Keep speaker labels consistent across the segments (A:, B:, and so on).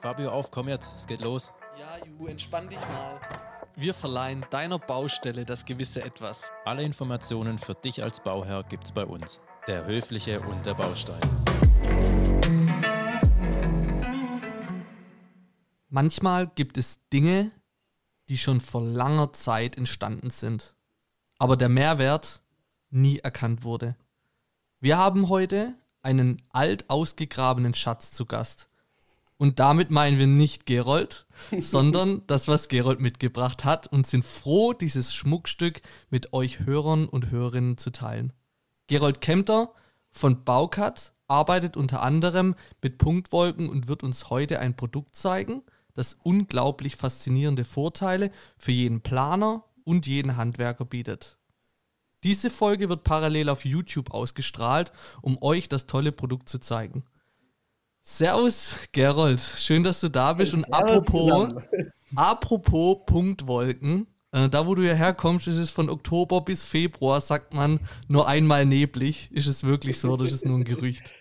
A: Fabio, auf, komm jetzt, es geht los.
B: Ja, Ju, entspann dich mal. Wir verleihen deiner Baustelle das gewisse Etwas.
A: Alle Informationen für dich als Bauherr gibt's bei uns. Der Höfliche und der Baustein.
B: Manchmal gibt es Dinge, die schon vor langer Zeit entstanden sind, aber der Mehrwert nie erkannt wurde. Wir haben heute einen alt ausgegrabenen Schatz zu Gast. Und damit meinen wir nicht Gerold, sondern das, was Gerold mitgebracht hat und sind froh, dieses Schmuckstück mit euch Hörern und Hörerinnen zu teilen. Gerold Kempter von Baucat arbeitet unter anderem mit Punktwolken und wird uns heute ein Produkt zeigen, das unglaublich faszinierende Vorteile für jeden Planer und jeden Handwerker bietet. Diese Folge wird parallel auf YouTube ausgestrahlt, um euch das tolle Produkt zu zeigen. Servus, Gerold. Schön, dass du da bist. Und apropos, apropos Punktwolken, äh, da wo du hierher kommst, ist es von Oktober bis Februar, sagt man, nur einmal neblig. Ist es wirklich so oder ist es nur ein Gerücht?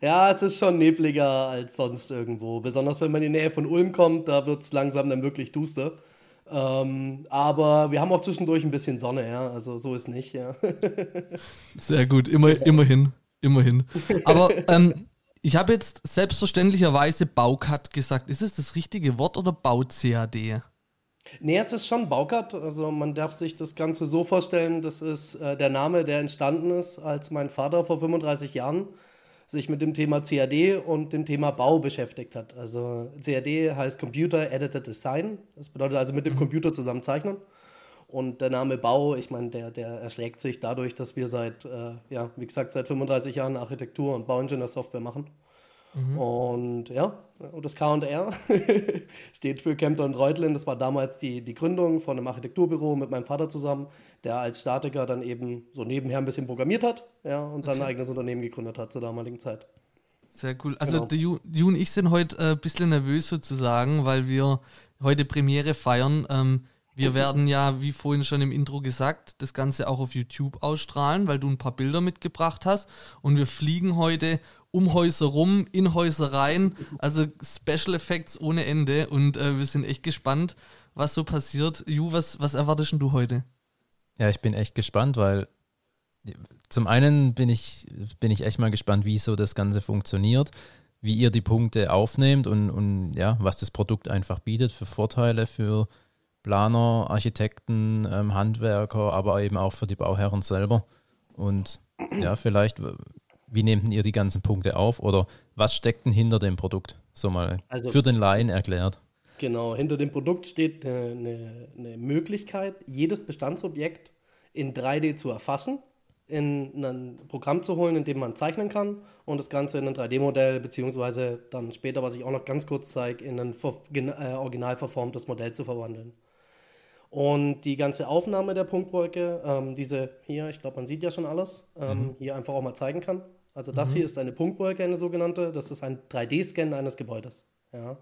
C: Ja, es ist schon nebliger als sonst irgendwo. Besonders wenn man in die Nähe von Ulm kommt, da wird es langsam dann wirklich duster. Ähm, aber wir haben auch zwischendurch ein bisschen Sonne, ja. Also so ist nicht, ja.
B: Sehr gut, immer, immerhin, immerhin. Aber ähm, ich habe jetzt selbstverständlicherweise Baucat gesagt. Ist es das richtige Wort oder Bau-CAD?
C: Nee, es ist schon Baucat. Also man darf sich das Ganze so vorstellen, das ist äh, der Name, der entstanden ist, als mein Vater vor 35 Jahren sich mit dem Thema CAD und dem Thema Bau beschäftigt hat. Also CAD heißt Computer Edited Design. Das bedeutet also mit dem mhm. Computer zusammen zeichnen. Und der Name Bau, ich meine, der, der erschlägt sich dadurch, dass wir seit, äh, ja, wie gesagt, seit 35 Jahren Architektur- und Bauingenieursoftware machen. Mhm. Und ja, und das KR steht für Kempter und Reutlin. Das war damals die, die Gründung von einem Architekturbüro mit meinem Vater zusammen, der als Statiker dann eben so nebenher ein bisschen programmiert hat ja, und dann okay. ein eigenes Unternehmen gegründet hat zur damaligen Zeit.
B: Sehr cool. Also genau. Ju, und ich sind heute ein äh, bisschen nervös sozusagen, weil wir heute Premiere feiern. Ähm, wir werden ja, wie vorhin schon im Intro gesagt, das Ganze auch auf YouTube ausstrahlen, weil du ein paar Bilder mitgebracht hast. Und wir fliegen heute um Häuser rum, in Häuser rein. Also Special Effects ohne Ende. Und äh, wir sind echt gespannt, was so passiert. Ju, was, was erwartest du heute?
A: Ja, ich bin echt gespannt, weil zum einen bin ich, bin ich echt mal gespannt, wie so das Ganze funktioniert, wie ihr die Punkte aufnehmt und, und ja, was das Produkt einfach bietet für Vorteile für Planer, Architekten, ähm, Handwerker, aber eben auch für die Bauherren selber. Und ja, vielleicht wie nehmt ihr die ganzen Punkte auf oder was steckt denn hinter dem Produkt? So mal also, für den Laien erklärt.
C: Genau, hinter dem Produkt steht eine, eine Möglichkeit, jedes Bestandsobjekt in 3D zu erfassen, in ein Programm zu holen, in dem man zeichnen kann und das Ganze in ein 3D-Modell, beziehungsweise dann später, was ich auch noch ganz kurz zeige, in ein äh, original verformtes Modell zu verwandeln. Und die ganze Aufnahme der Punktwolke, ähm, diese hier, ich glaube, man sieht ja schon alles, ähm, mhm. hier einfach auch mal zeigen kann. Also das mhm. hier ist eine Punktwolke, eine sogenannte. Das ist ein 3D-Scan eines Gebäudes. Ja.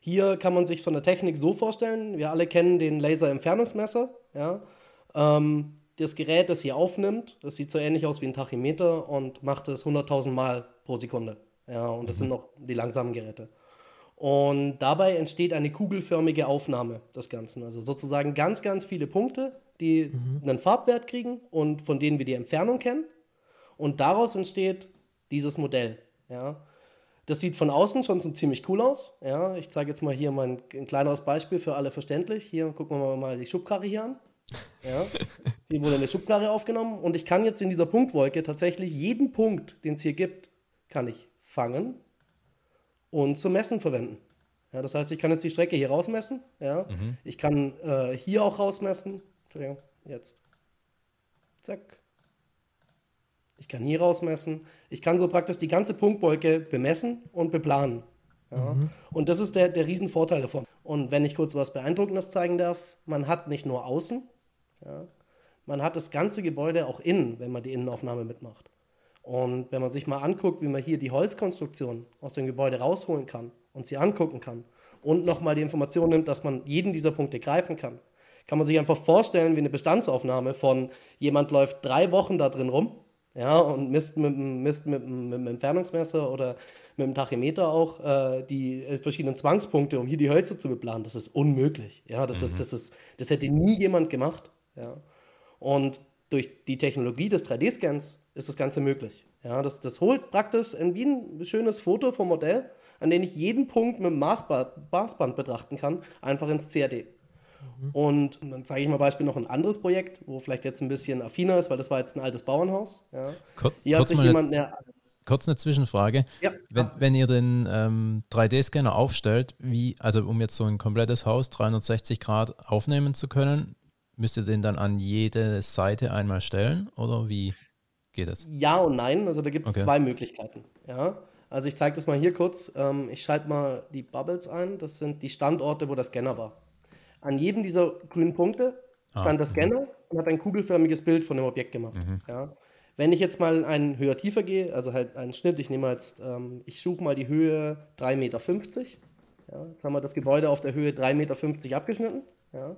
C: Hier kann man sich von der Technik so vorstellen, wir alle kennen den Laser-Entfernungsmesser. Ja. Ähm, das Gerät, das hier aufnimmt, das sieht so ähnlich aus wie ein Tachymeter und macht es 100.000 Mal pro Sekunde. Ja, und das mhm. sind noch die langsamen Geräte. Und dabei entsteht eine kugelförmige Aufnahme des Ganzen. Also sozusagen ganz, ganz viele Punkte, die mhm. einen Farbwert kriegen und von denen wir die Entfernung kennen. Und daraus entsteht dieses Modell. Ja. Das sieht von außen schon so ziemlich cool aus. Ja. Ich zeige jetzt mal hier mal ein, ein kleineres Beispiel für alle verständlich. Hier gucken wir mal die Schubkarre hier an. Ja. Hier wurde eine Schubkarre aufgenommen und ich kann jetzt in dieser Punktwolke tatsächlich jeden Punkt, den es hier gibt, kann ich fangen und zum Messen verwenden. Ja, das heißt, ich kann jetzt die Strecke hier rausmessen. Ja. Mhm. Ich kann äh, hier auch rausmessen. Entschuldigung, jetzt. Zack. Ich kann hier rausmessen. Ich kann so praktisch die ganze Punktwolke bemessen und beplanen. Ja. Mhm. Und das ist der, der Riesenvorteil davon. Und wenn ich kurz was Beeindruckendes zeigen darf, man hat nicht nur außen, ja, man hat das ganze Gebäude auch innen, wenn man die Innenaufnahme mitmacht. Und wenn man sich mal anguckt, wie man hier die Holzkonstruktion aus dem Gebäude rausholen kann und sie angucken kann und nochmal die Information nimmt, dass man jeden dieser Punkte greifen kann, kann man sich einfach vorstellen wie eine Bestandsaufnahme von jemand läuft drei Wochen da drin rum ja, und misst mit, misst mit, mit einem Entfernungsmesser oder mit dem Tachymeter auch äh, die äh, verschiedenen Zwangspunkte, um hier die Hölzer zu beplanen. Das ist unmöglich. Ja, das, mhm. ist, das, ist, das hätte nie jemand gemacht. Ja. Und durch die Technologie des 3D-Scans ist das Ganze möglich. Ja, das, das holt praktisch ein, wie ein schönes Foto vom Modell, an dem ich jeden Punkt mit dem Maßband, Maßband betrachten kann, einfach ins CAD. Mhm. Und dann zeige ich mal Beispiel noch ein anderes Projekt, wo vielleicht jetzt ein bisschen affiner ist, weil das war jetzt ein altes Bauernhaus. Ja.
A: Kur Hier hat sich jemand. Eine, kurz eine Zwischenfrage. Ja, wenn, wenn ihr den ähm, 3D-Scanner aufstellt, wie, also um jetzt so ein komplettes Haus 360 Grad aufnehmen zu können, müsst ihr den dann an jede Seite einmal stellen oder wie geht das?
C: Ja und nein. Also da gibt es okay. zwei Möglichkeiten. Ja. Also ich zeige das mal hier kurz. Ähm, ich schalte mal die Bubbles ein. Das sind die Standorte, wo der Scanner war. An jedem dieser grünen Punkte ah, stand der mhm. Scanner und hat ein kugelförmiges Bild von dem Objekt gemacht. Mhm. Ja. Wenn ich jetzt mal einen höher tiefer gehe, also halt einen Schnitt, ich nehme jetzt, ähm, ich suche mal die Höhe 3,50 Meter. Ja, jetzt haben wir das Gebäude auf der Höhe 3,50 Meter abgeschnitten, ja,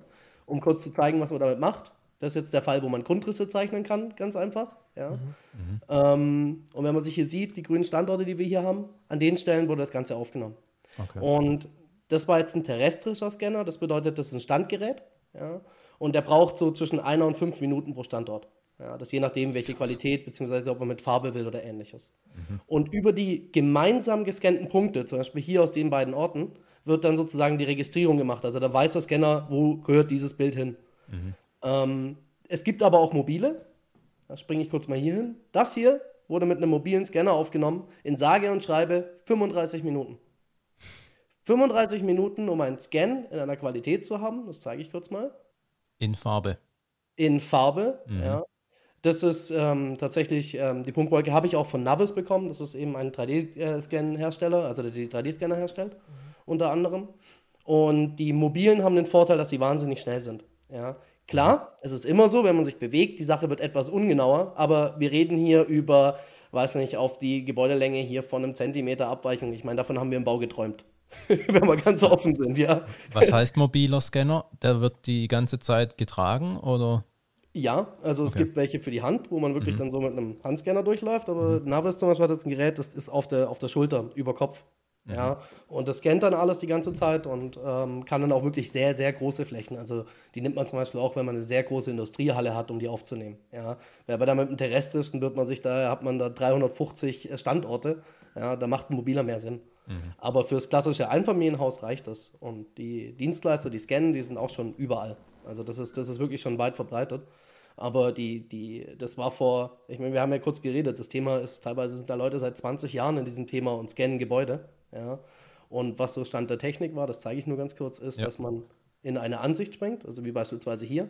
C: um kurz zu zeigen, was man damit macht. Das ist jetzt der Fall, wo man Grundrisse zeichnen kann, ganz einfach. Ja. Mhm. Ähm, und wenn man sich hier sieht, die grünen Standorte, die wir hier haben, an den Stellen wurde das Ganze aufgenommen. Okay. Und das war jetzt ein terrestrischer Scanner, das bedeutet, das ist ein Standgerät. Ja. Und der braucht so zwischen einer und fünf Minuten pro Standort. Ja, das je nachdem, welche Qualität, beziehungsweise ob man mit Farbe will oder ähnliches. Mhm. Und über die gemeinsam gescannten Punkte, zum Beispiel hier aus den beiden Orten, wird dann sozusagen die Registrierung gemacht. Also da weiß der Scanner, wo gehört dieses Bild hin. Mhm. Ähm, es gibt aber auch mobile. Da springe ich kurz mal hier hin. Das hier wurde mit einem mobilen Scanner aufgenommen, in sage und schreibe 35 Minuten. 35 Minuten, um einen Scan in einer Qualität zu haben, das zeige ich kurz mal.
A: In Farbe.
C: In Farbe, mhm. ja. Das ist ähm, tatsächlich, ähm, die Punktwolke habe ich auch von Navis bekommen. Das ist eben ein 3D-Scan-Hersteller, also der die 3D-Scanner herstellt, mhm. Unter anderem. Und die mobilen haben den Vorteil, dass sie wahnsinnig schnell sind. Ja. Klar, es ist immer so, wenn man sich bewegt, die Sache wird etwas ungenauer, aber wir reden hier über, weiß nicht, auf die Gebäudelänge hier von einem Zentimeter Abweichung. Ich meine, davon haben wir im Bau geträumt. wenn wir ganz offen sind, ja.
A: Was heißt mobiler Scanner? Der wird die ganze Zeit getragen oder?
C: Ja, also es gibt welche für die Hand, wo man wirklich mhm. dann so mit einem Handscanner durchläuft, aber mhm. Navis zum Beispiel hat jetzt ein Gerät, das ist auf der, auf der Schulter, über Kopf. Mhm. Ja, und das scannt dann alles die ganze Zeit und ähm, kann dann auch wirklich sehr, sehr große Flächen. Also die nimmt man zum Beispiel auch, wenn man eine sehr große Industriehalle hat, um die aufzunehmen. Ja, aber dann mit einem terrestrischen wird man sich da, hat man da 350 Standorte. Ja, da macht ein mobiler mehr Sinn. Mhm. Aber fürs klassische Einfamilienhaus reicht das. Und die Dienstleister, die scannen, die sind auch schon überall. Also das ist, das ist wirklich schon weit verbreitet. Aber die, die, das war vor, ich meine, wir haben ja kurz geredet, das Thema ist, teilweise sind da Leute seit 20 Jahren in diesem Thema und scannen Gebäude. Ja. Und was so Stand der Technik war, das zeige ich nur ganz kurz, ist, ja. dass man in eine Ansicht springt, also wie beispielsweise hier,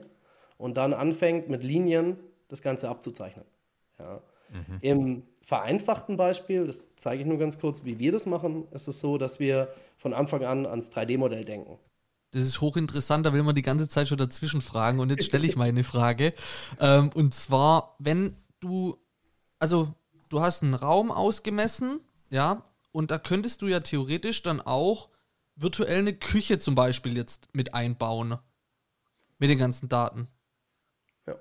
C: und dann anfängt mit Linien das Ganze abzuzeichnen. Ja. Mhm. Im vereinfachten Beispiel, das zeige ich nur ganz kurz, wie wir das machen, ist es so, dass wir von Anfang an ans 3D-Modell denken.
B: Das ist hochinteressant, da will man die ganze Zeit schon dazwischen fragen und jetzt stelle ich meine Frage. Ähm, und zwar, wenn du, also du hast einen Raum ausgemessen, ja, und da könntest du ja theoretisch dann auch virtuell eine Küche zum Beispiel jetzt mit einbauen. Mit den ganzen Daten. Ja.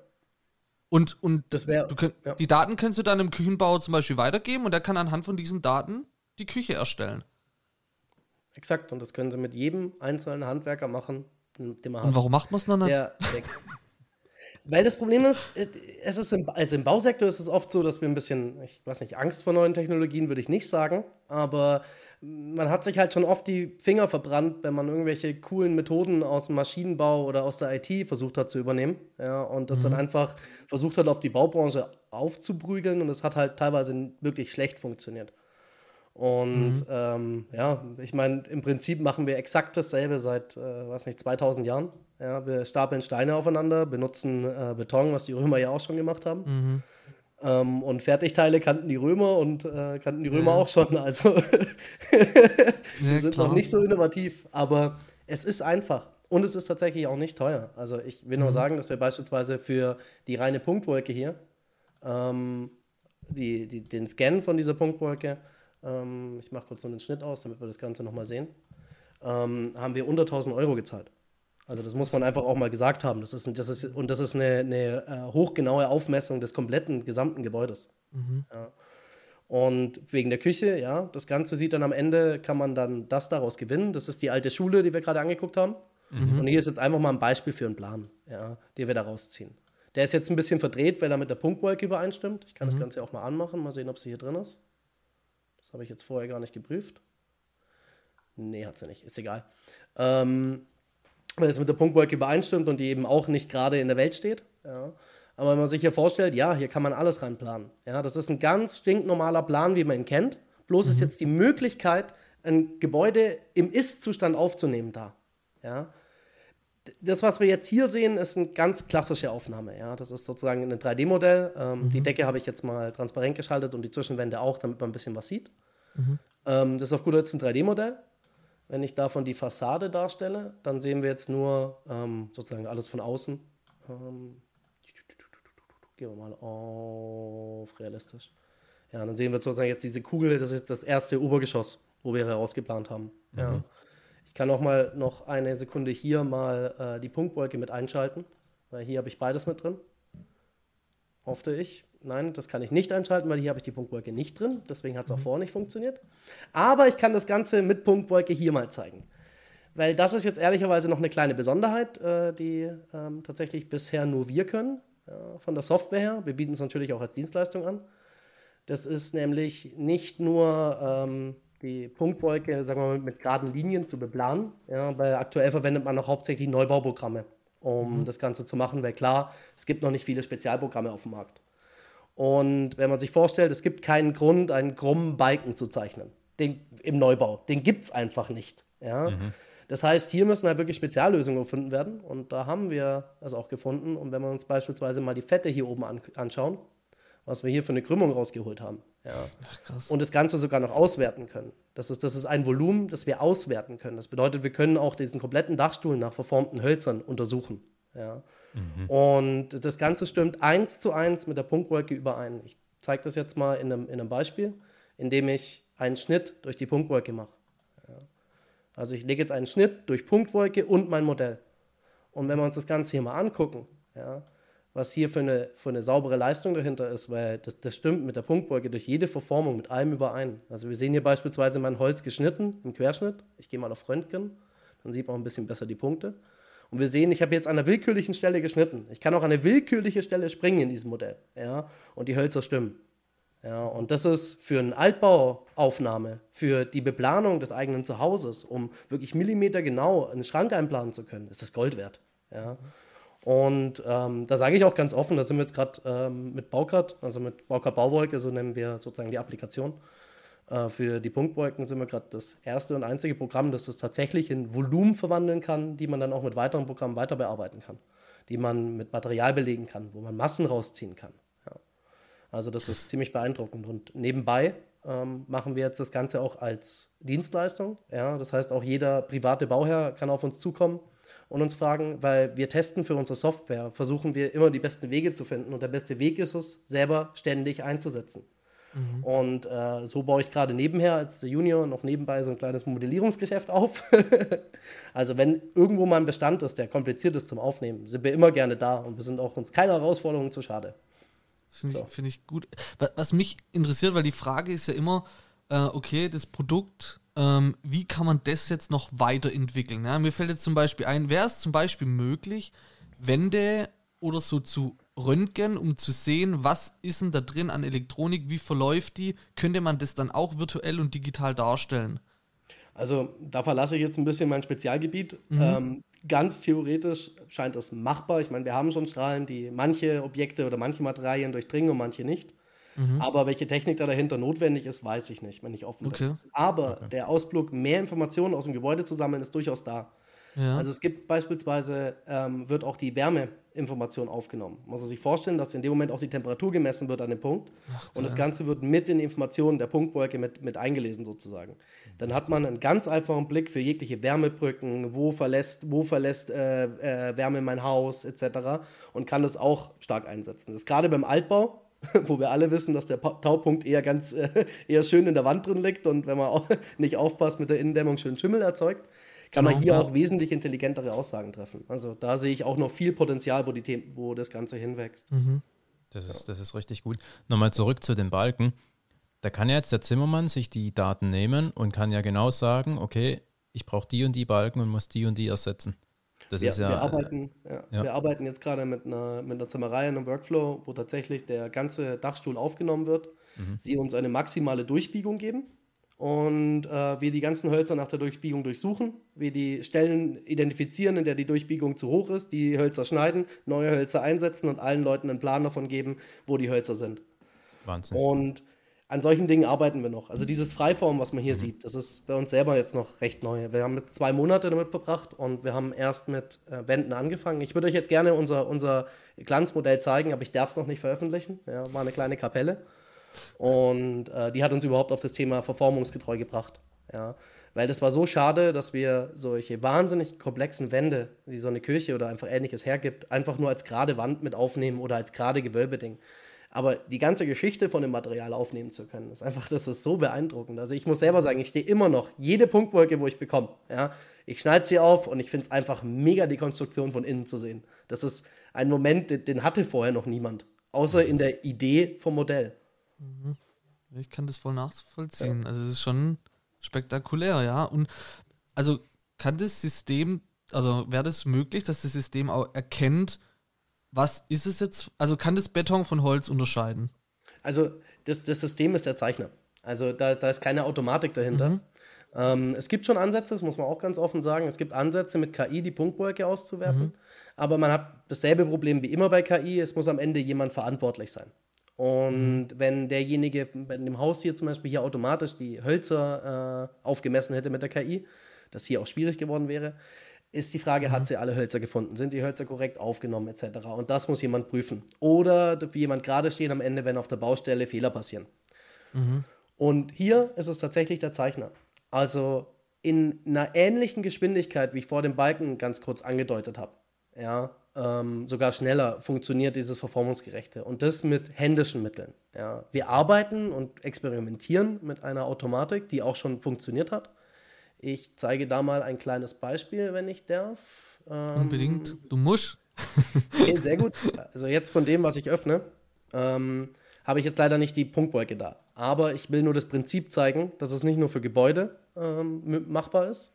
B: Und, und das wär, könnt, ja. die Daten kannst du dann im Küchenbauer zum Beispiel weitergeben und der kann anhand von diesen Daten die Küche erstellen.
C: Exakt, und das können sie mit jedem einzelnen Handwerker machen,
B: den man hat. Und warum macht man es noch nicht? Der, der,
C: weil das Problem ist, es ist im, also im Bausektor ist es oft so, dass wir ein bisschen, ich weiß nicht, Angst vor neuen Technologien würde ich nicht sagen, aber man hat sich halt schon oft die Finger verbrannt, wenn man irgendwelche coolen Methoden aus dem Maschinenbau oder aus der IT versucht hat zu übernehmen. Ja, und das mhm. dann einfach versucht hat, auf die Baubranche aufzuprügeln und es hat halt teilweise wirklich schlecht funktioniert. Und mhm. ähm, ja, ich meine, im Prinzip machen wir exakt dasselbe seit, äh, weiß nicht, 2000 Jahren. Ja, wir stapeln Steine aufeinander, benutzen äh, Beton, was die Römer ja auch schon gemacht haben. Mhm. Ähm, und Fertigteile kannten die Römer und äh, kannten die Römer ja. auch schon. Also wir sind klar. noch nicht so innovativ, aber es ist einfach. Und es ist tatsächlich auch nicht teuer. Also ich will mhm. nur sagen, dass wir beispielsweise für die reine Punktwolke hier, ähm, die, die, den Scan von dieser Punktwolke, ähm, ich mache kurz so einen Schnitt aus, damit wir das Ganze nochmal sehen, ähm, haben wir unter 1000 Euro gezahlt. Also das muss man einfach auch mal gesagt haben. Das ist, das ist, und das ist eine, eine äh, hochgenaue Aufmessung des kompletten gesamten Gebäudes. Ja. Und wegen der Küche, ja, das Ganze sieht dann am Ende, kann man dann das daraus gewinnen. Das ist die alte Schule, die wir gerade angeguckt haben. Und hier ist jetzt einfach mal ein Beispiel für einen Plan, ja, den wir da rausziehen. Der ist jetzt ein bisschen verdreht, weil er mit der Punktwolke übereinstimmt. Ich kann das Ganze auch mal anmachen, mal sehen, ob sie hier drin ist. Das habe ich jetzt vorher gar nicht geprüft. Nee, hat sie nicht. Ist egal. Ähm, weil es mit der Punktwolke übereinstimmt und die eben auch nicht gerade in der Welt steht. Ja. Aber wenn man sich hier vorstellt, ja, hier kann man alles reinplanen. Ja, das ist ein ganz stinknormaler Plan, wie man ihn kennt. Bloß ist jetzt die Möglichkeit, ein Gebäude im Ist-Zustand aufzunehmen da. Ja. Das, was wir jetzt hier sehen, ist eine ganz klassische Aufnahme. Ja, das ist sozusagen ein 3D-Modell. Ähm, Die Decke habe ich jetzt mal transparent geschaltet und die Zwischenwände auch, damit man ein bisschen was sieht. Ähm, das ist auf gut Deutsch ein 3D-Modell. Wenn ich davon die Fassade darstelle, dann sehen wir jetzt nur ähm, sozusagen alles von außen. Ähm, gehen wir mal auf realistisch. Ja, dann sehen wir sozusagen jetzt diese Kugel, das ist das erste Obergeschoss, wo wir herausgeplant haben. Ja. Ich kann auch mal noch eine Sekunde hier mal äh, die Punktwolke mit einschalten, weil hier habe ich beides mit drin. Hoffte ich. Nein, das kann ich nicht einschalten, weil hier habe ich die Punktwolke nicht drin. Deswegen hat es auch vorher nicht funktioniert. Aber ich kann das Ganze mit Punktwolke hier mal zeigen. Weil das ist jetzt ehrlicherweise noch eine kleine Besonderheit, äh, die ähm, tatsächlich bisher nur wir können, ja, von der Software her. Wir bieten es natürlich auch als Dienstleistung an. Das ist nämlich nicht nur ähm, die Punktwolke, sagen wir mal, mit geraden Linien zu beplanen, ja, weil aktuell verwendet man noch hauptsächlich Neubauprogramme, um das Ganze zu machen, weil klar, es gibt noch nicht viele Spezialprogramme auf dem Markt. Und wenn man sich vorstellt, es gibt keinen Grund, einen krummen Balken zu zeichnen den, im Neubau. Den gibt es einfach nicht. Ja? Das heißt, hier müssen halt wirklich Speziallösungen gefunden werden. Und da haben wir das auch gefunden. Und wenn wir uns beispielsweise mal die Fette hier oben an, anschauen, was wir hier für eine Krümmung rausgeholt haben. Ja.
B: krass.
C: Und das Ganze sogar noch auswerten können. Das ist, das ist ein Volumen, das wir auswerten können. Das bedeutet, wir können auch diesen kompletten Dachstuhl nach verformten Hölzern untersuchen. Ja. Und das Ganze stimmt eins zu eins mit der Punktwolke überein. Ich zeige das jetzt mal in einem, in einem Beispiel, indem ich einen Schnitt durch die Punktwolke mache. Ja. Also ich lege jetzt einen Schnitt durch Punktwolke und mein Modell. Und wenn wir uns das Ganze hier mal angucken, ja, was hier für eine, für eine saubere Leistung dahinter ist, weil das, das stimmt mit der Punktbeuge durch jede Verformung, mit allem überein. Also wir sehen hier beispielsweise mein Holz geschnitten im Querschnitt. Ich gehe mal auf Röntgen, dann sieht man ein bisschen besser die Punkte. Und wir sehen, ich habe jetzt an einer willkürlichen Stelle geschnitten. Ich kann auch an eine willkürliche Stelle springen in diesem Modell. Ja? Und die Hölzer stimmen. Ja, und das ist für eine Altbauaufnahme, für die Beplanung des eigenen Zuhauses, um wirklich millimetergenau einen Schrank einplanen zu können, ist das Gold wert. Ja. Und ähm, da sage ich auch ganz offen, da sind wir jetzt gerade ähm, mit Baukart, also mit Baukart Bauwolke, so nennen wir sozusagen die Applikation. Äh, für die Punktwolken sind wir gerade das erste und einzige Programm, das das tatsächlich in Volumen verwandeln kann, die man dann auch mit weiteren Programmen weiter bearbeiten kann, die man mit Material belegen kann, wo man Massen rausziehen kann. Ja. Also das ist ziemlich beeindruckend. Und nebenbei ähm, machen wir jetzt das Ganze auch als Dienstleistung. Ja, das heißt, auch jeder private Bauherr kann auf uns zukommen und uns fragen, weil wir testen für unsere Software, versuchen wir immer die besten Wege zu finden. Und der beste Weg ist es, selber ständig einzusetzen. Und äh, so baue ich gerade nebenher als der Junior noch nebenbei so ein kleines Modellierungsgeschäft auf. also wenn irgendwo mal ein Bestand ist, der kompliziert ist zum Aufnehmen, sind wir immer gerne da und wir sind auch uns keine Herausforderungen zu schade.
B: Finde
C: So.
B: ich, find ich gut. Wa- Was mich interessiert, weil die Frage ist ja immer, äh, okay, das Produkt, ähm, wie kann man das jetzt noch weiterentwickeln? Ja? Mir fällt jetzt zum Beispiel ein, wäre es zum Beispiel möglich, Wände oder so zu röntgen, um zu sehen, was ist denn da drin an Elektronik, wie verläuft die, könnte man das dann auch virtuell und digital darstellen?
C: Also da verlasse ich jetzt ein bisschen mein Spezialgebiet. Ähm, ganz theoretisch scheint es machbar. Ich meine, wir haben schon Strahlen, die manche Objekte oder manche Materialien durchdringen und manche nicht. Aber welche Technik da dahinter notwendig ist, weiß ich nicht, wenn ich offen
B: Okay.
C: bin. Aber der Ausblick, mehr Informationen aus dem Gebäude zu sammeln, ist durchaus da.
B: Ja.
C: Also es gibt beispielsweise, ähm, wird auch die Wärmeinformation aufgenommen. Man muss sich vorstellen, dass in dem Moment auch die Temperatur gemessen wird an dem Punkt. und das Ganze wird mit den Informationen der Punktwolke mit, mit eingelesen sozusagen. Dann hat man einen ganz einfachen Blick für jegliche Wärmebrücken, wo verlässt, wo verlässt äh, äh, Wärme mein Haus etc. und kann das auch stark einsetzen. Das ist gerade beim Altbau, wo wir alle wissen, dass der Taupunkt eher ganz äh, eher schön in der Wand drin liegt und wenn man auch nicht aufpasst mit der Innendämmung schön Schimmel erzeugt, kann man
B: Genau,
C: hier
B: ja.
C: auch wesentlich intelligentere Aussagen treffen. Also da sehe ich auch noch viel Potenzial, wo, die Themen, wo das Ganze hinwächst.
B: Mhm.
A: Das ist, das ist richtig gut. Nochmal zurück zu den Balken. Da kann ja jetzt der Zimmermann sich die Daten nehmen und kann ja genau sagen, okay, ich brauche die und die Balken und muss die und die ersetzen. Das
C: Wir,
A: ist ja.
C: wir, arbeiten, ja,
A: ja.
C: wir arbeiten jetzt gerade mit einer, mit einer Zimmerei in einem Workflow, wo tatsächlich der ganze Dachstuhl aufgenommen wird,
A: Mhm.
C: sie uns eine maximale Durchbiegung geben und äh, wir die ganzen Hölzer nach der Durchbiegung durchsuchen, wir die Stellen identifizieren, in der die Durchbiegung zu hoch ist, die Hölzer schneiden, neue Hölzer einsetzen und allen Leuten einen Plan davon geben, wo die Hölzer sind.
A: Wahnsinn.
C: Und an solchen Dingen arbeiten wir noch. Also dieses Freiform, was man hier sieht, das ist bei uns selber jetzt noch recht neu. Wir haben jetzt zwei Monate damit verbracht und wir haben erst mit äh, Wänden angefangen. Ich würde euch jetzt gerne unser, unser Glanzmodell zeigen, aber ich darf es noch nicht veröffentlichen. Ja, war eine kleine Kapelle. Und äh, die hat uns überhaupt auf das Thema verformungsgetreu gebracht. Ja. Weil das war so schade, dass wir solche wahnsinnig komplexen Wände, die so eine Kirche oder einfach ähnliches hergibt, einfach nur als gerade Wand mit aufnehmen oder als gerade Gewölbeding. Aber die ganze Geschichte von dem Material aufnehmen zu können, ist einfach, das ist so beeindruckend. Also ich muss selber sagen, ich stehe immer noch, jede Punktwolke, wo ich bekomme, ja, ich schneide sie auf und ich finde es einfach mega, die Konstruktion von innen zu sehen. Das ist ein Moment, den, hatte vorher noch niemand. Außer in der Idee vom Modell.
B: Ich kann das voll nachvollziehen. Also es ist schon spektakulär, ja. Und also kann das System, also wäre das möglich, dass das System auch erkennt, was ist es jetzt? Also kann das Beton von Holz unterscheiden?
C: Also das, das System ist der Zeichner. Also da, da ist keine Automatik dahinter. Ähm, es gibt schon Ansätze, das muss man auch ganz offen sagen. Es gibt Ansätze mit KI, die Punktwolke auszuwerten. Aber man hat dasselbe Problem wie immer bei KI. Es muss am Ende jemand verantwortlich sein. Und wenn derjenige bei dem Haus hier zum Beispiel hier automatisch die Hölzer äh, aufgemessen hätte mit der KI, das hier auch schwierig geworden wäre, ist die Frage, hat sie alle Hölzer gefunden? Sind die Hölzer korrekt aufgenommen etc.? Und das muss jemand prüfen. Oder wie jemand gerade stehen am Ende, wenn auf der Baustelle Fehler passieren. Und hier ist es tatsächlich der Zeichner. Also in einer ähnlichen Geschwindigkeit, wie ich vor dem Balken ganz kurz angedeutet habe, ja, ähm, sogar schneller funktioniert dieses Verformungsgerechte. Und das mit händischen Mitteln. Ja. Wir arbeiten und experimentieren mit einer Automatik, die auch schon funktioniert hat. Ich zeige da mal ein kleines Beispiel, wenn ich darf. Ähm,
B: Unbedingt. Du musst.
C: Okay, sehr gut. Also jetzt von dem, was ich öffne, ähm, habe ich jetzt leider nicht die Punktwolke da. Aber ich will nur das Prinzip zeigen, dass es nicht nur für Gebäude ähm, machbar ist,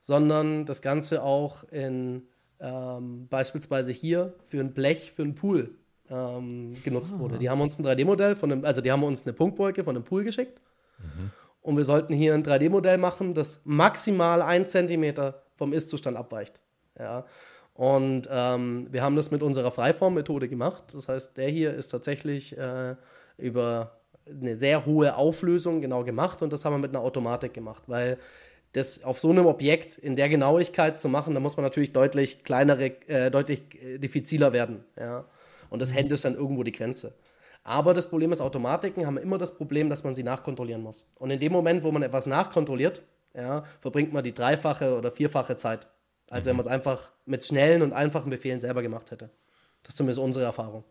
C: sondern das Ganze auch in ähm, beispielsweise hier für ein Blech, für einen Pool ähm, genutzt wurde. Die haben uns ein 3D-Modell von einem, also die haben uns eine Punktwolke von einem Pool geschickt. Und wir sollten hier ein 3D-Modell machen, das maximal ein Zentimeter vom Ist-Zustand abweicht. Ja. Und ähm, wir haben das mit unserer Freiform-Methode gemacht. Das heißt, der hier ist tatsächlich äh, über eine sehr hohe Auflösung genau gemacht und das haben wir mit einer Automatik gemacht, weil das auf so einem Objekt in der Genauigkeit zu machen, da muss man natürlich deutlich kleinere, äh, deutlich äh, diffiziler werden. Ja. Und das händisch dann irgendwo die Grenze. Aber das Problem ist, Automatiken haben immer das Problem, dass man sie nachkontrollieren muss. Und in dem Moment, wo man etwas nachkontrolliert, ja, verbringt man die dreifache oder vierfache Zeit, als wenn man es einfach mit schnellen und einfachen Befehlen selber gemacht hätte. Das ist zumindest unsere Erfahrung.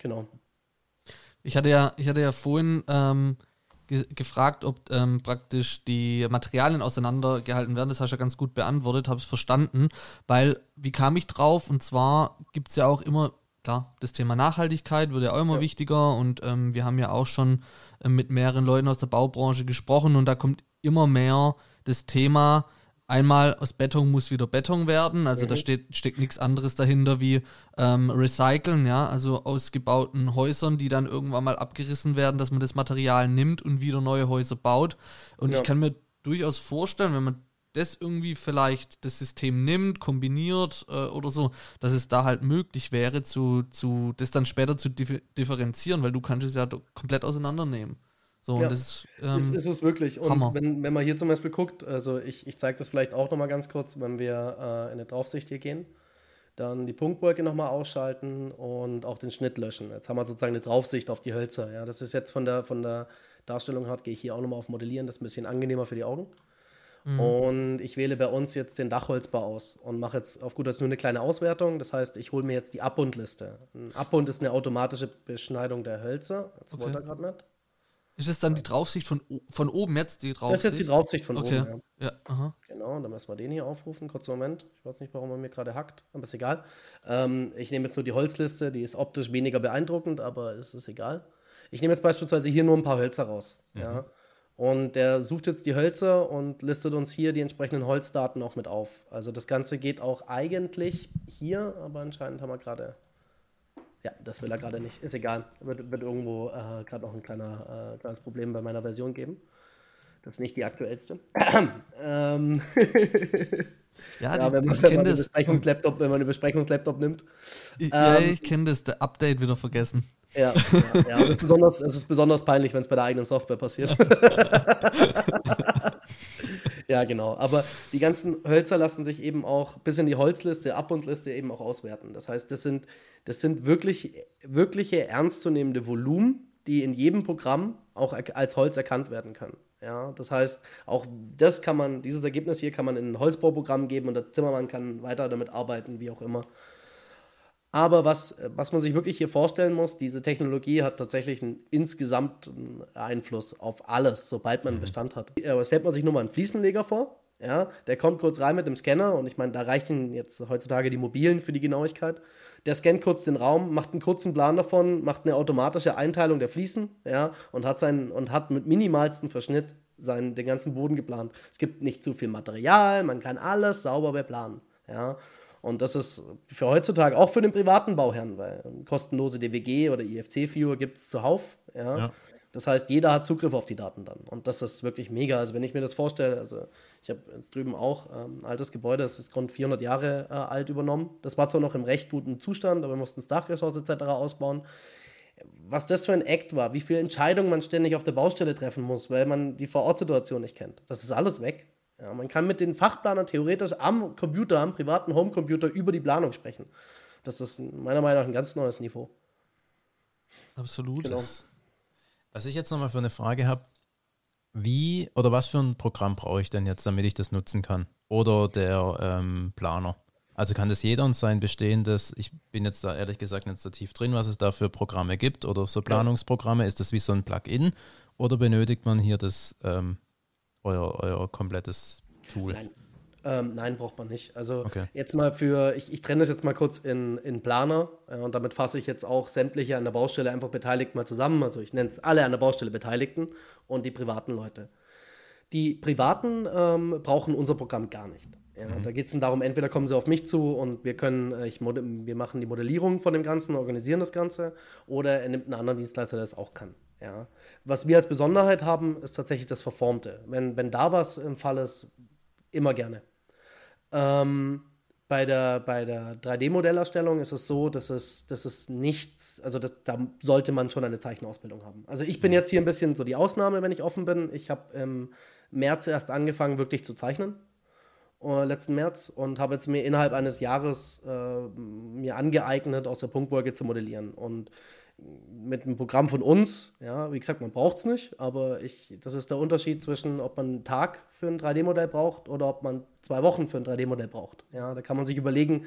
C: Genau.
B: Ich hatte ja, ich hatte ja vorhin ähm, ge gefragt, ob ähm, praktisch die Materialien auseinandergehalten werden. Das hast du ja ganz gut beantwortet, habe es verstanden. Weil, wie kam ich drauf? Und zwar gibt es ja auch immer, klar, das Thema Nachhaltigkeit wird ja auch immer
C: Ja.
B: wichtiger. Und ähm, wir haben ja auch schon äh, mit mehreren Leuten aus der Baubranche gesprochen. Und da kommt immer mehr das Thema, einmal aus Beton muss wieder Beton werden. Also da steht, steckt nichts anderes dahinter wie ähm, Recyceln, ja, also aus gebauten Häusern, die dann irgendwann mal abgerissen werden, dass man das Material nimmt und wieder neue Häuser baut. Und
C: Ja.
B: ich kann mir durchaus vorstellen, wenn man das irgendwie vielleicht das System nimmt, kombiniert äh, oder so, dass es da halt möglich wäre, zu, zu das dann später zu dif differenzieren, weil du kannst es ja komplett auseinandernehmen. So,
C: Ja.
B: das ist, ähm,
C: ist, ist es wirklich. Und
B: Hammer.
C: wenn, wenn man hier zum Beispiel guckt, also ich, ich zeige das vielleicht auch nochmal ganz kurz, wenn wir äh, in eine Draufsicht hier gehen, dann die Punktwolke nochmal ausschalten und auch den Schnitt löschen. Jetzt haben wir sozusagen eine Draufsicht auf die Hölzer. Ja, das ist jetzt von der, von der Darstellung her, gehe ich hier auch nochmal auf Modellieren, das ist ein bisschen angenehmer für die Augen. Und ich wähle bei uns jetzt den Dachholzbau aus und mache jetzt auf gut Deutsch nur eine kleine Auswertung. Das heißt, ich hole mir jetzt die Abbundliste. Ein Abbund ist eine automatische Beschneidung der Hölzer. Jetzt wollte er gerade nicht.
B: Ist es dann die Draufsicht von, von oben jetzt? Die Draufsicht?
C: Das ist jetzt die Draufsicht von
B: okay.
C: oben. Ja.
B: Ja, aha.
C: Genau, dann müssen wir den hier aufrufen. Kurzer Moment. Ich weiß nicht, warum er mir gerade hackt, aber ist egal. Ähm, ich nehme jetzt nur die Holzliste, die ist optisch weniger beeindruckend, aber es ist egal. Ich nehme jetzt beispielsweise hier nur ein paar Hölzer raus. Ja. Und der sucht jetzt die Hölzer und listet uns hier die entsprechenden Holzdaten auch mit auf. Also das Ganze geht auch eigentlich hier, aber anscheinend haben wir gerade. Ja, das will er gerade nicht. Ist egal. Wird, wird irgendwo äh, gerade noch ein kleiner, äh, kleines Problem bei meiner Version geben. Das ist nicht die aktuellste. ähm,
B: Ja,
C: ja,
B: die,
C: wenn man,
B: ich kenne das.
C: Besprechungslaptop, wenn man einen Besprechungslaptop nimmt.
B: Ich, ja,
C: Ähm,
B: ich kenne das, der Update wieder vergessen.
C: Ja, ja, ja. Das ist besonders, es ist besonders peinlich, wenn es bei der eigenen Software passiert. ja, genau. Aber die ganzen Hölzer lassen sich eben auch bis in die Holzliste, Abundliste eben auch auswerten. Das heißt, das sind, das sind wirklich, wirkliche ernstzunehmende Volumen, die in jedem Programm auch als Holz erkannt werden können. Ja, das heißt, auch das kann man, dieses Ergebnis hier kann man in ein Holzbauprogramm geben und der Zimmermann kann weiter damit arbeiten, wie auch immer. Aber was, was man sich wirklich hier vorstellen muss, diese Technologie hat tatsächlich einen insgesamten Einfluss auf alles, sobald man einen Bestand hat. Aber stellt man sich nur mal einen Fliesenleger vor, ja, der kommt kurz rein mit dem Scanner und ich meine, da reichen jetzt heutzutage die mobilen für die Genauigkeit. Der scannt kurz den Raum, macht einen kurzen Plan davon, macht eine automatische Einteilung der Fliesen, ja, und hat seinen und hat mit minimalstem Verschnitt seinen, den ganzen Boden geplant. Es gibt nicht zu viel Material, man kann alles sauber beplanen, ja. Und das ist für heutzutage auch für den privaten Bauherrn, weil kostenlose DWG oder IFC-Viewer gibt es zuhauf. Ja?
A: Ja.
C: Das heißt, jeder hat Zugriff auf die Daten dann. Und das ist wirklich mega. Also, wenn ich mir das vorstelle, also ich habe jetzt drüben auch ähm, ein altes Gebäude, das ist rund 400 Jahre äh, alt übernommen. Das war zwar noch im recht guten Zustand, aber wir mussten das Dachgeschoss etc. ausbauen. Was das für ein Act war, wie viele Entscheidungen man ständig auf der Baustelle treffen muss, weil man die Vorortsituation nicht kennt. Das ist alles weg. Ja, man kann mit den Fachplanern theoretisch am Computer, am privaten Homecomputer über die Planung sprechen. Das ist meiner Meinung nach ein ganz neues Niveau.
B: Absolut.
C: Genau.
A: Was ich jetzt nochmal für eine Frage habe, wie oder was für ein Programm brauche ich denn jetzt, damit ich das nutzen kann? Oder der ähm, Planer? Also kann das jeder und sein bestehendes, ich bin jetzt da ehrlich gesagt nicht so tief drin, was es da für Programme gibt oder so Planungsprogramme, ist das wie so ein Plugin oder benötigt man hier das ähm, euer, euer komplettes Tool?
C: Nein. Ähm, nein, braucht man nicht. Also
A: Okay.
C: jetzt mal für, ich, ich trenne das jetzt mal kurz in, in Planer äh, und damit fasse ich jetzt auch sämtliche an der Baustelle einfach Beteiligten mal zusammen. Also ich nenne es alle an der Baustelle Beteiligten und die privaten Leute. Die Privaten ähm, brauchen unser Programm gar nicht. Ja, Da geht es dann darum, entweder kommen sie auf mich zu und wir können, äh, ich, wir machen die Modellierung von dem Ganzen, organisieren das Ganze, oder er nimmt einen anderen Dienstleister, der das auch kann. Ja. Was wir als Besonderheit haben, ist tatsächlich das Verformte. Wenn, wenn da was im Fall ist, immer gerne. Ähm, bei der, bei der 3D-Modellerstellung ist es so, dass es, dass es nichts, also das, da sollte man schon eine Zeichenausbildung haben. Also ich bin jetzt hier ein bisschen so die Ausnahme, wenn ich offen bin. Ich habe im März erst angefangen, wirklich zu zeichnen, äh, letzten März, und habe jetzt mir innerhalb eines Jahres äh, mir angeeignet, aus der Punktwolke zu modellieren. Und mit einem Programm von uns, ja, wie gesagt, man braucht es nicht, aber ich, das ist der Unterschied zwischen, ob man einen Tag für ein 3D-Modell braucht oder ob man zwei Wochen für ein 3D-Modell braucht. Ja, da kann man sich überlegen,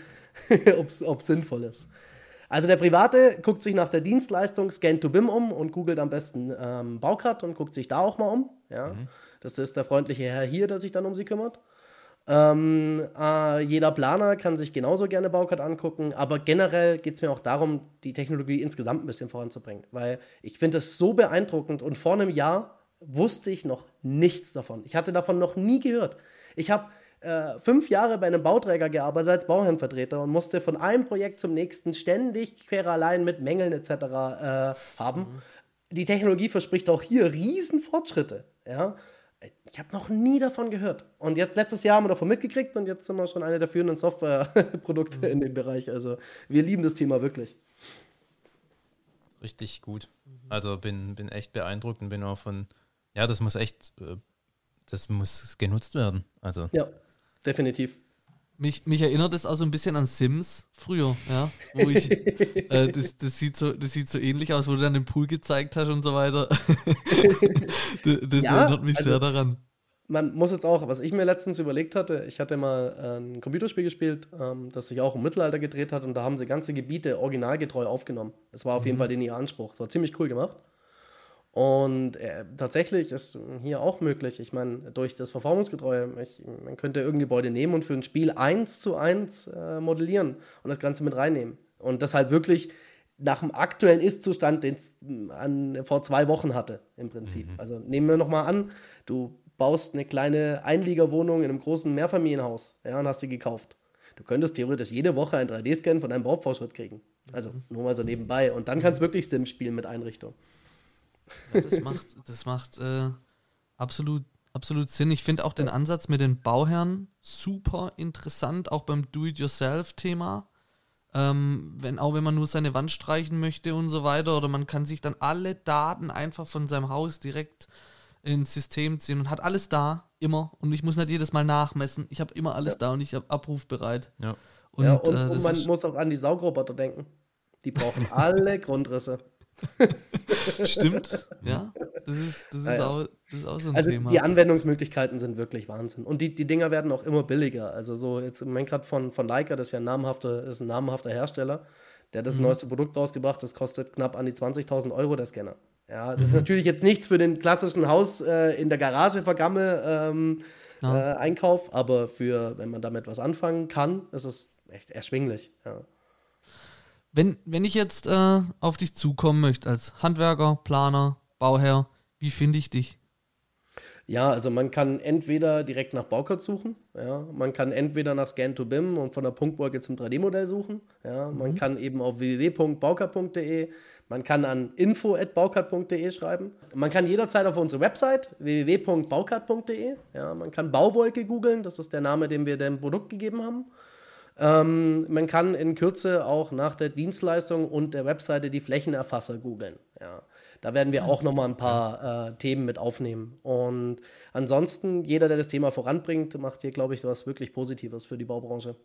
C: ob es sinnvoll ist. Also der Private guckt sich nach der Dienstleistung Scan to BIM um und googelt am besten ähm, Baucat und guckt sich da auch mal um. Ja, das ist der freundliche Herr hier, der sich dann um sie kümmert. Ähm, äh, jeder Planer kann sich genauso gerne Baucat angucken, aber generell geht es mir auch darum, die Technologie insgesamt ein bisschen voranzubringen, weil ich finde es so beeindruckend und vor einem Jahr wusste ich noch nichts davon. Ich hatte davon noch nie gehört. Ich habe äh, fünf Jahre bei einem Bauträger gearbeitet als Bauherrenvertreter und musste von einem Projekt zum nächsten ständig Quereleien mit Mängeln etc. Äh, haben. Die Technologie verspricht auch hier riesen Fortschritte. Ja? Ich habe noch nie davon gehört. Und jetzt letztes Jahr haben wir davon mitgekriegt und jetzt sind wir schon eine der führenden Softwareprodukte in dem Bereich. Also wir lieben das Thema wirklich.
A: Richtig gut. Also bin, bin echt beeindruckt und bin auch von, ja, das muss echt, äh, das muss genutzt werden. Also
C: Ja, definitiv.
B: Mich, mich erinnert es auch so ein bisschen an Sims früher, ja. Wo ich, äh, das, das, sieht so, das sieht so ähnlich aus, wo du dann den Pool gezeigt hast und so weiter. das das
C: Ja,
B: erinnert mich
C: also-
B: sehr daran.
C: Man muss jetzt auch, was ich mir letztens überlegt hatte, ich hatte mal äh, ein Computerspiel gespielt, ähm, das sich auch im Mittelalter gedreht hat und da haben sie ganze Gebiete originalgetreu aufgenommen. Es war auf jeden Fall den ihr Anspruch. Es war ziemlich cool gemacht. Und äh, tatsächlich ist hier auch möglich, ich meine, durch das Verformungsgetreue, ich, man könnte irgendein Gebäude nehmen und für ein Spiel eins zu eins äh, modellieren und das Ganze mit reinnehmen. Und das halt wirklich nach dem aktuellen Ist-Zustand, den es vor zwei Wochen hatte, im Prinzip. Mhm. Also nehmen wir nochmal an, du baust eine kleine Einliegerwohnung in einem großen Mehrfamilienhaus ja, und hast sie gekauft. Du könntest theoretisch jede Woche einen 3D-Scan von deinem Baufortschritt kriegen. Also mhm. nur mal so nebenbei. Und dann kannst du wirklich Sims spielen mit Einrichtung.
B: Ja, das macht, das macht äh, absolut, absolut Sinn. Ich finde auch den Ansatz mit den Bauherren super interessant, auch beim Do-it-yourself-Thema. Ähm, wenn, auch wenn man nur seine Wand streichen möchte und so weiter, oder man kann sich dann alle Daten einfach von seinem Haus direkt ins System ziehen und hat alles da, immer. Und ich muss nicht jedes Mal nachmessen. Ich habe immer alles ja. da und ich habe abrufbereit.
C: Ja. Und, ja, und, äh, und man muss auch an die Saugroboter denken. Die brauchen alle Grundrisse.
B: Stimmt, ja. Das ist, das ist, ja, auch, das ist auch so ein
C: also
B: Thema.
C: Die Anwendungsmöglichkeiten sind wirklich Wahnsinn. Und die, die Dinger werden auch immer billiger. Also so jetzt im Moment gerade von, von Leica, das ist ja ein namhafter, ist ein namhafter Hersteller, der hat das mhm. neueste Produkt rausgebracht, das kostet knapp an die 20.000 Euro, der Scanner. Ja, das mhm. ist natürlich jetzt nichts für den klassischen Haus äh, in der Garage vergamme ähm, ja. äh, Einkauf, aber für, wenn man damit was anfangen kann, ist es echt erschwinglich. Ja.
B: Wenn, wenn ich jetzt äh, auf dich zukommen möchte als Handwerker, Planer, Bauherr, wie finde ich dich?
C: Ja, also man kann entweder direkt nach Baukart suchen, ja, man kann entweder nach Scan2BIM und von der Punktwolke zum 3D-Modell suchen, ja, man mhm. kann eben auf www.baukart.de, man kann an info.baukart.de schreiben, man kann jederzeit auf unsere Website www.baukart.de, ja, man kann Bauwolke googeln, das ist der Name, den wir dem Produkt gegeben haben. Ähm, man kann in Kürze auch nach der Dienstleistung und der Webseite die Flächenerfasser googeln. Ja. Da werden wir auch nochmal ein paar äh, Themen mit aufnehmen. Und ansonsten, jeder, der das Thema voranbringt, macht hier, glaube ich, was wirklich Positives für die Baubranche.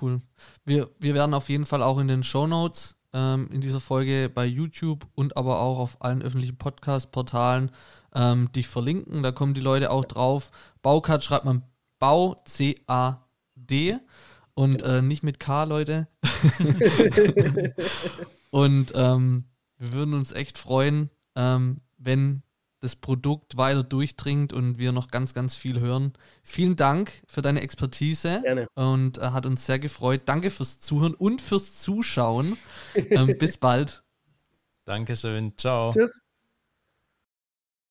B: Cool. Wir, wir werden auf jeden Fall auch in den Show Notes ähm, in dieser Folge bei YouTube und aber auch auf allen öffentlichen Podcast-Portalen ähm, dich verlinken. Da kommen die Leute auch drauf. Baucard schreibt man Bau C-A-D und genau. äh, nicht mit K, Leute. und ähm, wir würden uns echt freuen, ähm, wenn das Produkt weiter durchdringt und wir noch ganz, ganz viel hören. Vielen Dank für deine Expertise Gerne. und äh, hat uns sehr gefreut. Danke fürs Zuhören und fürs Zuschauen. ähm, bis bald.
A: Dankeschön. Ciao. Tschüss.